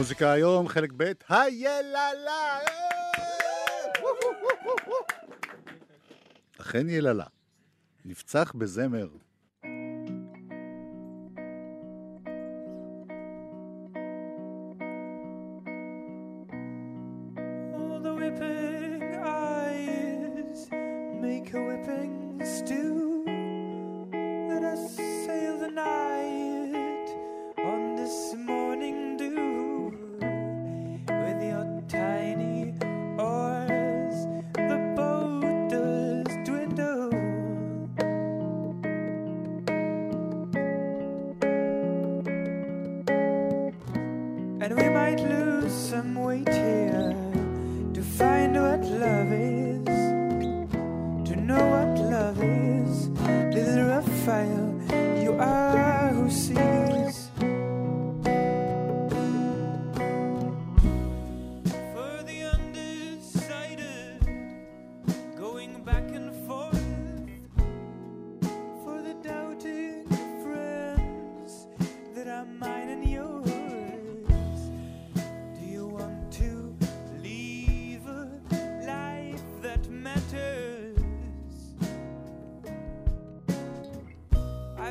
מוזיקה היום, חלק ב', היללה! אכן יללה. נפצח בזמר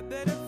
better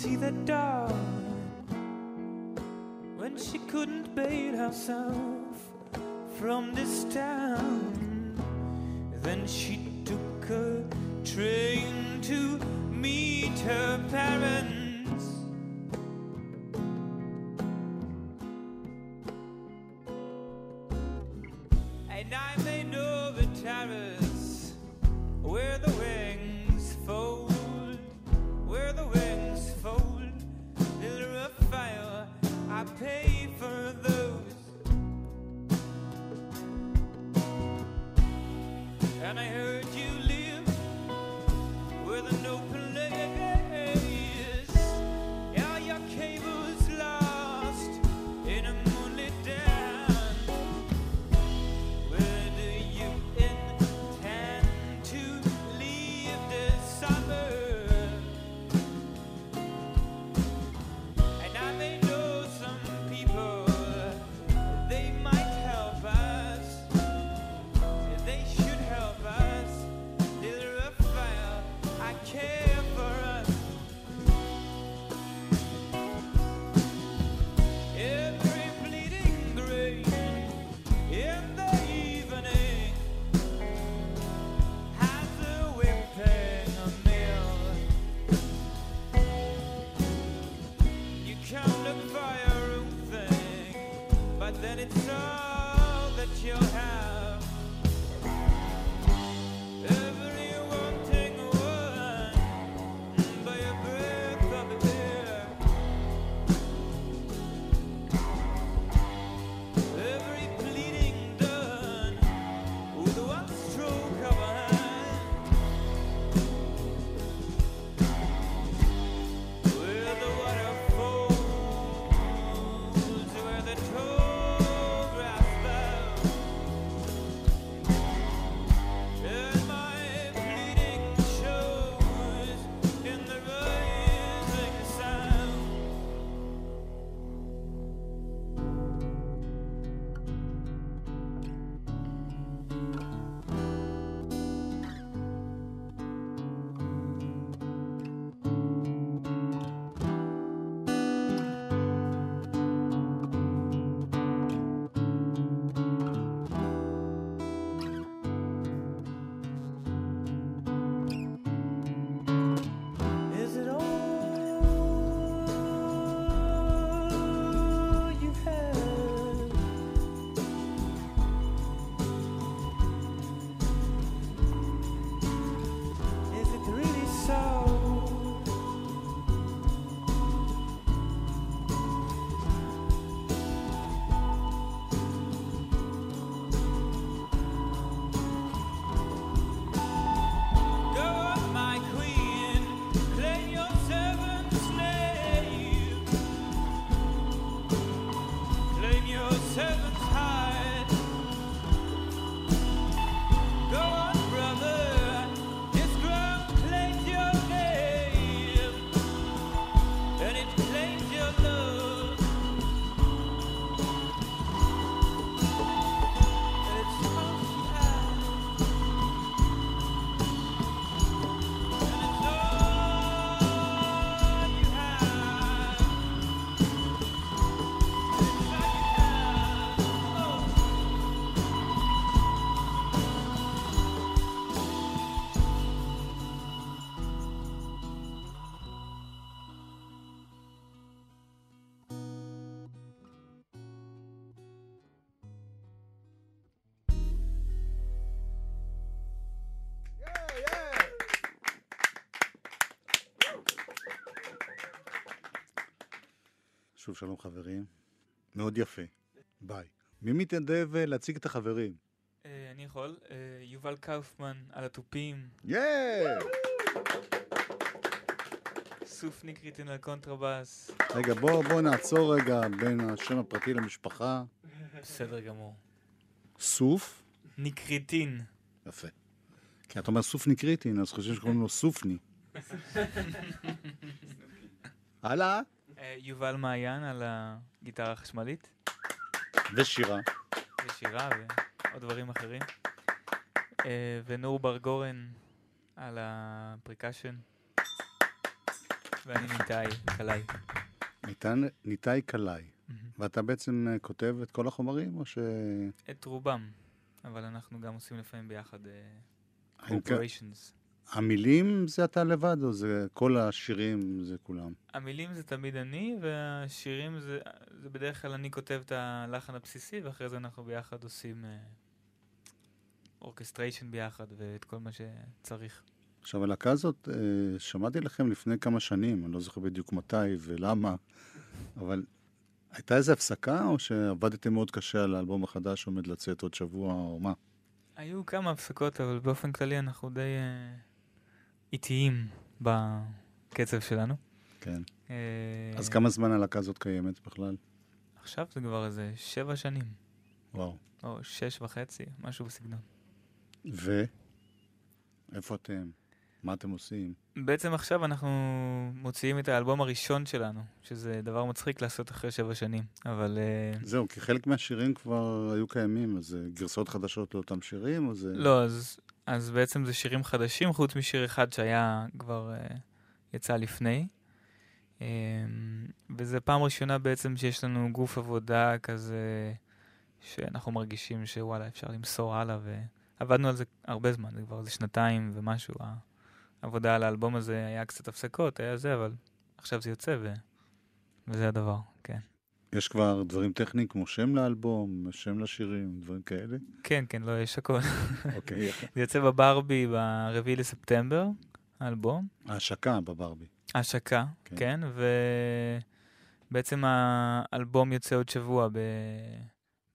see the dawn when she couldn't bail herself from this town. Then she took a train to meet her parents. שוב שלום חברים. מאוד יפה. ביי. מי מתנדב אה, להציג את החברים? אה, אני יכול. אה, יובל קאופמן על התופים, yeah! סוף ניקריטין על קונטרבאס. רגע, בוא, בוא נעצור רגע בין השם הפרטי למשפחה. בסדר גמור. סוף? ניקריטין. יפה. כי אתה אומר סופני קריטין, אז חושבים שקוראים לו סופני. הלאה. אה, יובל מעיין על הגיטרה החשמלית, ושירה. ושירה ועוד דברים אחרים. אה, ונור בר גורן על ה percussion. ואני ניתאי, קלעי. ניתאי קלעי. ואתה בעצם אה, כותב את כל החומרים, או ש... את רובם, אבל אנחנו גם עושים לפעמים ביחד operations. המילים זה אתה לבד, או זה כל השירים זה כולם? המילים זה תמיד אני, והשירים זה, זה בדרך כלל אני כותב את הלחן הבסיסי, ואחרי זה אנחנו ביחד עושים אורקסטריישן ביחד ואת כל מה שצריך. עכשיו, הלהקה הזאת, אה, שמעתי לכם לפני כמה שנים, אני לא זוכר בדיוק מתי ולמה, אבל הייתה איזו הפסקה, או שעבדתם מאוד קשה על האלבום החדש שעומד לצאת עוד שבוע, או מה? היו כמה הפסקות, אבל באופן כללי אנחנו די אה, איטיים בקצב שלנו. כן. אה, אז כמה זמן הלהקה הזאת קיימת בכלל? עכשיו זה כבר איזה שבע שנים, וואו. או שש וחצי, משהו בסגנון. ו? איפה אתם? מה אתם עושים? בעצם עכשיו אנחנו מוציאים את האלבום הראשון שלנו, שזה דבר מצחיק לעשות אחרי שבע שנים, אבל אה, זהו, כי חלק מהשירים כבר היו קיימים, אז זה גרסאות חדשות לאותם שירים, או זה... לא, אז, אז בעצם זה שירים חדשים, חוץ משיר אחד שהיה כבר uh, יצא לפני. Um, וזה פעם ראשונה בעצם שיש לנו גוף עבודה כזה, שאנחנו מרגישים שוואלה, אפשר למסור הלאה, ועבדנו על זה הרבה זמן, זה כבר איזה שנתיים ומשהו. העבודה על האלבום הזה היה קצת הפסקות, היה זה, אבל עכשיו זה יוצא, ו... וזה הדבר, כן. יש כבר דברים טכניים כמו שם לאלבום, שם לשירים, דברים כאלה? כן, כן, לא, יש הכל. אוקיי. זה יוצא בברבי ב-4 לספטמבר, האלבום. ההשקה בברבי. השקה, כן. כן, ובעצם האלבום יוצא עוד שבוע ב...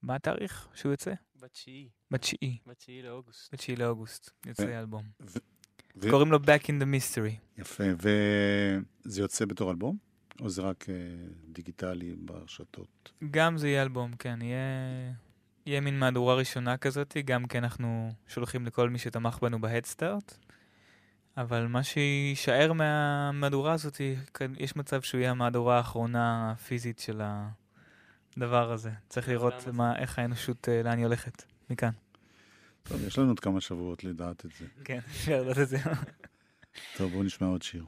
מה התאריך שהוא יוצא? בתשיעי, בתשיעי, בתשיעי לאוגוסט. בתשיעי לאוגוסט יוצא ו- האלבום. ו- קוראים לו Back in the Mystery. יפה, וזה יוצא בתור אלבום? או זה רק אה, דיגיטלי ברשתות? גם זה יהיה אלבום, כן, יהיה... יהיה מין מהדורה ראשונה כזאת, גם כי אנחנו שולחים לכל מי שתמך בנו בהדסטארט. אבל מה שיישאר מהמהדורה הזאת, כאן- יש מצב שהוא יהיה המהדורה האחרונה הפיזית של הדבר הזה. צריך לראות? מה, איך האנושות, אה, לאן היא הולכת, מכאן. טוב, יש לנו עוד כמה שבועות לדעת את זה. כן, אפשר לדעת את זה. טוב, בואו נשמע עוד שיר.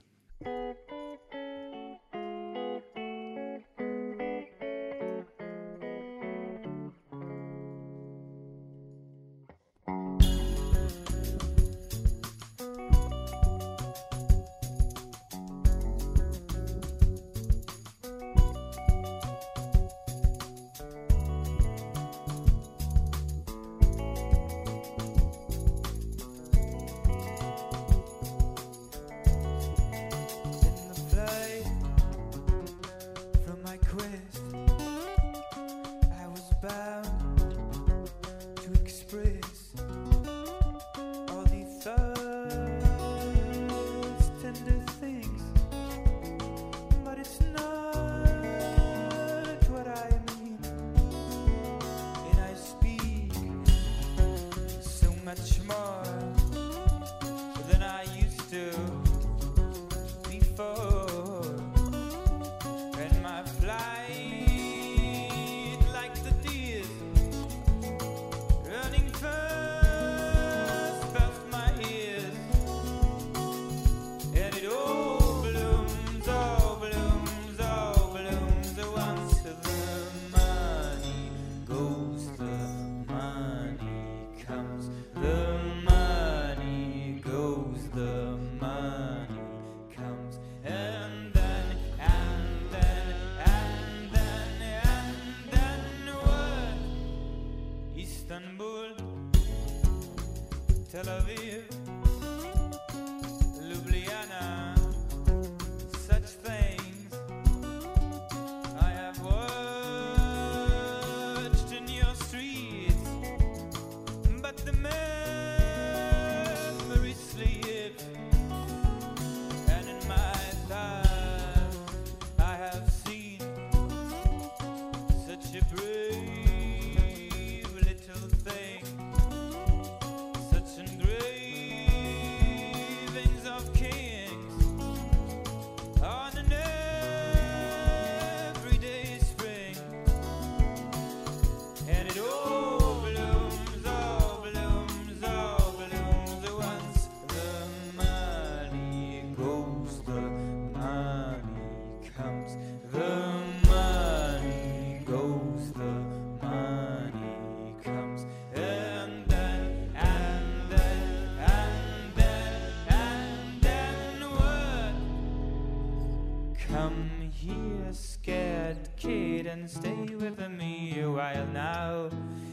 Come here, scared kid, and stay with me a while now.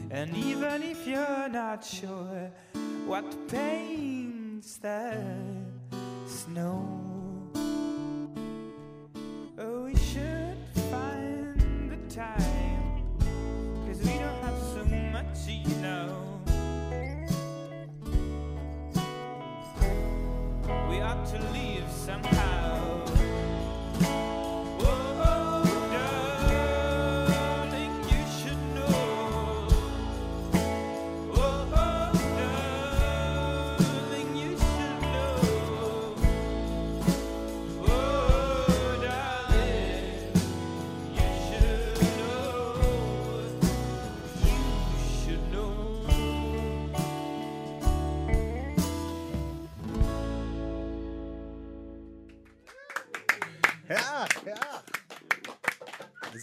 And even if you're not sure what pains the snow, oh, we should find the time, cause we don't have so much, you know. We ought to leave somehow.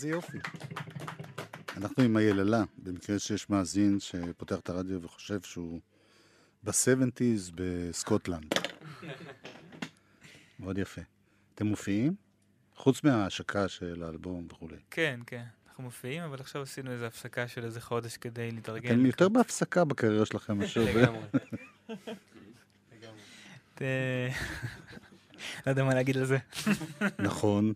איזה יופי. אנחנו עם היללה, במקרה שיש מאזין שפותח את הרדיו וחושב שהוא ב-70's בסקוטלנד. מאוד יפה. אתם מופיעים? חוץ מההשקה של האלבום וכולי. כן, כן. אנחנו מופיעים, אבל עכשיו עשינו איזו הפסקה של איזה חודש כדי להתארגן. אתם יותר בהפסקה בקריירה שלכם מאשר. לגמרי. לגמרי. לא יודע מה להגיד על זה. נכון.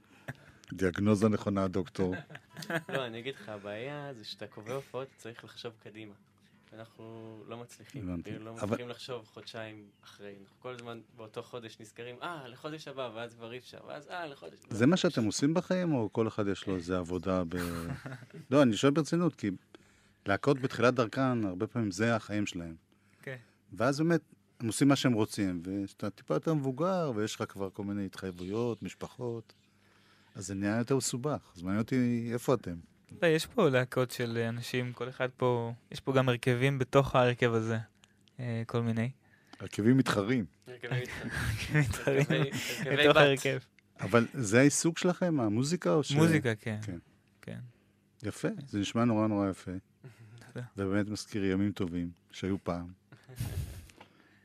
דיאגנוזה נכונה, דוקטור. לא, אני אגיד לך, הבעיה זה שאתה קובע הופעות, צריך לחשוב קדימה. אנחנו לא מצליחים. הבנתי. כאילו, לא אבל- מצליחים לחשוב חודשיים אחרי. אנחנו כל הזמן באותו חודש נזכרים, אה, לחודש הבא, ואז כבר אי אפשר, ואז אה, לחודש... זה מה שאתם עושים בחיים, או כל אחד יש לו איזה עבודה ב... לא, אני שואל ברצינות, כי להקות בתחילת דרכן, הרבה פעמים זה החיים שלהם. כן. ואז באמת, הם עושים מה שהם רוצים, וכשאתה טיפה יותר מבוגר, ויש לך כבר כל מיני התחייבויות, משפחות, אז זה נהיה יותר מסובך. אז מעניין אותי, איפה אתם? לא, יש פה להקות של אנשים, כל אחד פה, יש פה גם הרכבים בתוך ההרכב הזה. אה, כל מיני. הרכבים מתחרים. הרכבי מתחרים. מתחרים הרכבי- הרכבי בתוך בת. ההרכב. אבל זה העיסוק שלכם, המוזיקה, או ש... מוזיקה, כן. כן. כן. יפה, זה נשמע נורא נורא יפה. תודה. ובאמת מזכיר ימים טובים שהיו פעם.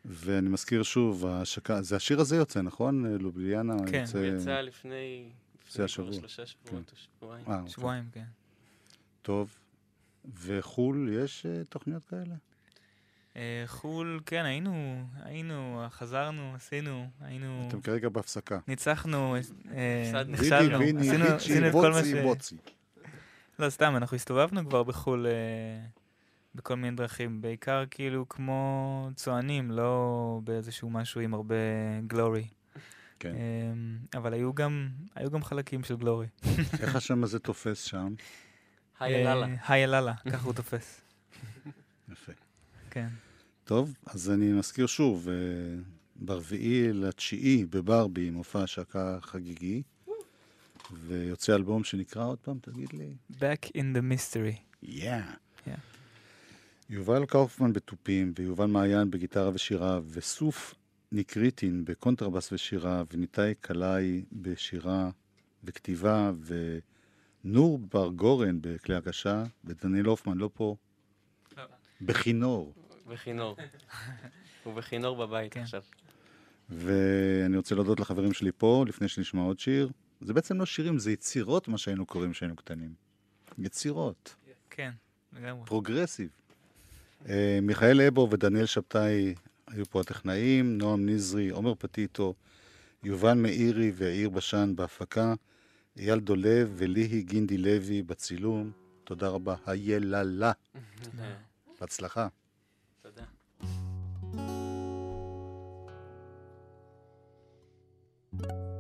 ואני מזכיר שוב, ההשקה, זה השיר הזה יוצא, נכון? לובליאנה כן. יוצא... הוא יצא לפני... זה השבוע. שלושה שבועות או שבועיים. אה, אוקיי. שבועיים, כן. טוב. וחו"ל, יש אה, תוכניות כאלה? אה, חו"ל, כן, היינו, היינו, חזרנו, עשינו, היינו, אתם כרגע בהפסקה. ניצחנו. נכשלנו, עשינו את כל מה ש... בוצי, בוצי. לא, סתם, אנחנו הסתובבנו כבר בחו"ל בכל מיני דרכים, בעיקר כאילו כמו צוענים, לא באיזשהו משהו עם הרבה גלורי. כן. אבל היו גם, היו גם חלקים של גלורי. איך השם הזה תופס שם? היי אללה. אה, היי אלאללה, ככה הוא תופס. יפה. כן. טוב, אז אני מזכיר שוב, אה, ברביעי לתשיעי בברבי, מופע השקה חגיגי, ויוצא אלבום שנקרא עוד פעם, תגיד לי. Back in the mystery. Yeah. Yeah. יובל קאופמן בתופים, ויובל מעיין בגיטרה ושירה, וסוף ניקריטין בקונטרבס ושירה, וניתאי קלעי בשירה וכתיבה, ונור בר גורן בכלי הקשה, ודניאל הופמן לא פה. בכינור. בכינור. הוא בכינור בבית כן. עכשיו. ואני רוצה להודות לחברים שלי פה, לפני שנשמע עוד שיר. זה בעצם לא שירים, זה יצירות, מה שהיינו קוראים כשהיינו קטנים. יצירות, כן, לגמרי. progressive. אה, מיכאל אבו ודניאל שבתאי היו פה הטכנאים, נועם נזרי, עומר פטיטו, יובל מאירי ויאיר בשן בהפקה, אייל דולב וליהי גינדי לוי בצילום. תודה רבה. היללה. בהצלחה. תודה. Thank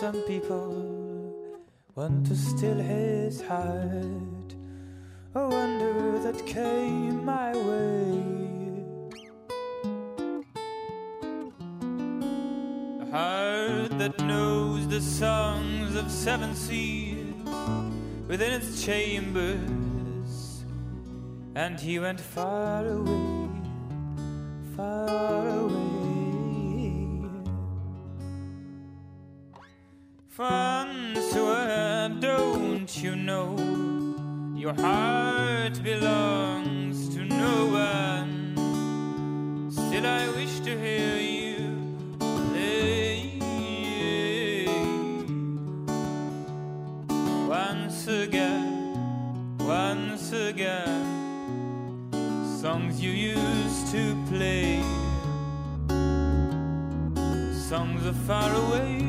some people want to steal his heart. A wonder that came my way. A heart that knows the songs of seven seas within its chambers. And he went far away, far away. Francois, don't you know your heart belongs to no one? Still, I wish to hear you play once again, once again. Songs you used to play, songs are far away.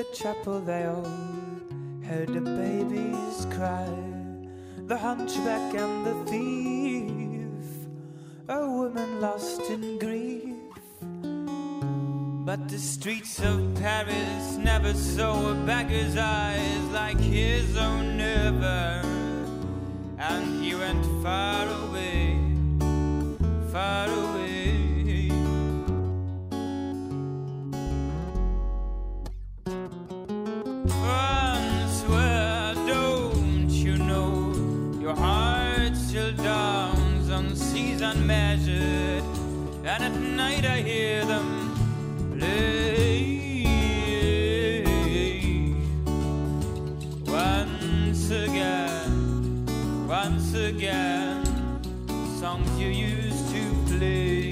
The chapel, they all heard the babies cry. The hunchback and the thief, a woman lost in grief. But the streets of Paris never saw a beggar's eyes like his own never. And he went far away, far away. Night I hear them play. Once again, once again, songs you used to play,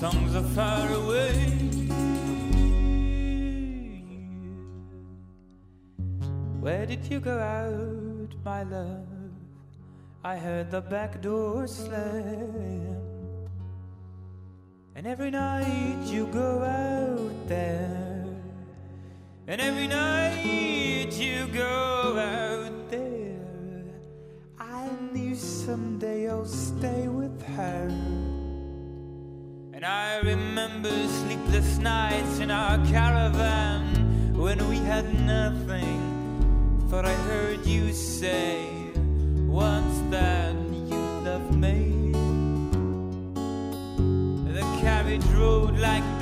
songs are far away. Where did you go out, my love? I heard the back door slam. And every night you go out there. And every night you go out there. I knew someday you'll stay with her. And I remember sleepless nights in our caravan when we had nothing. For I heard you say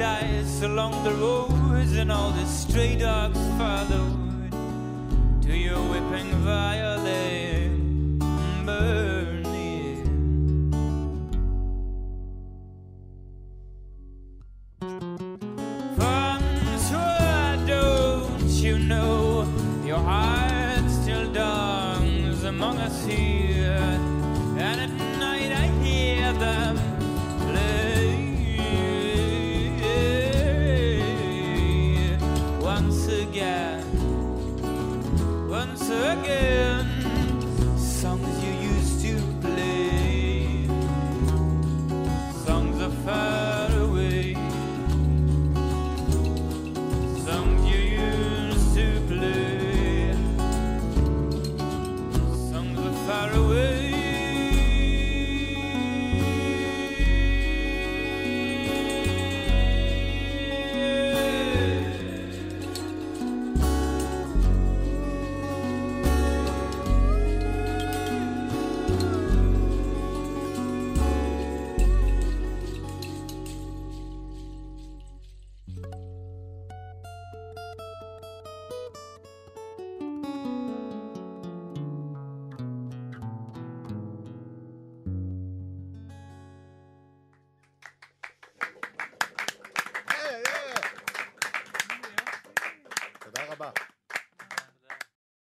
dice along the roads, and all the stray dogs followed to your whipping violin. away.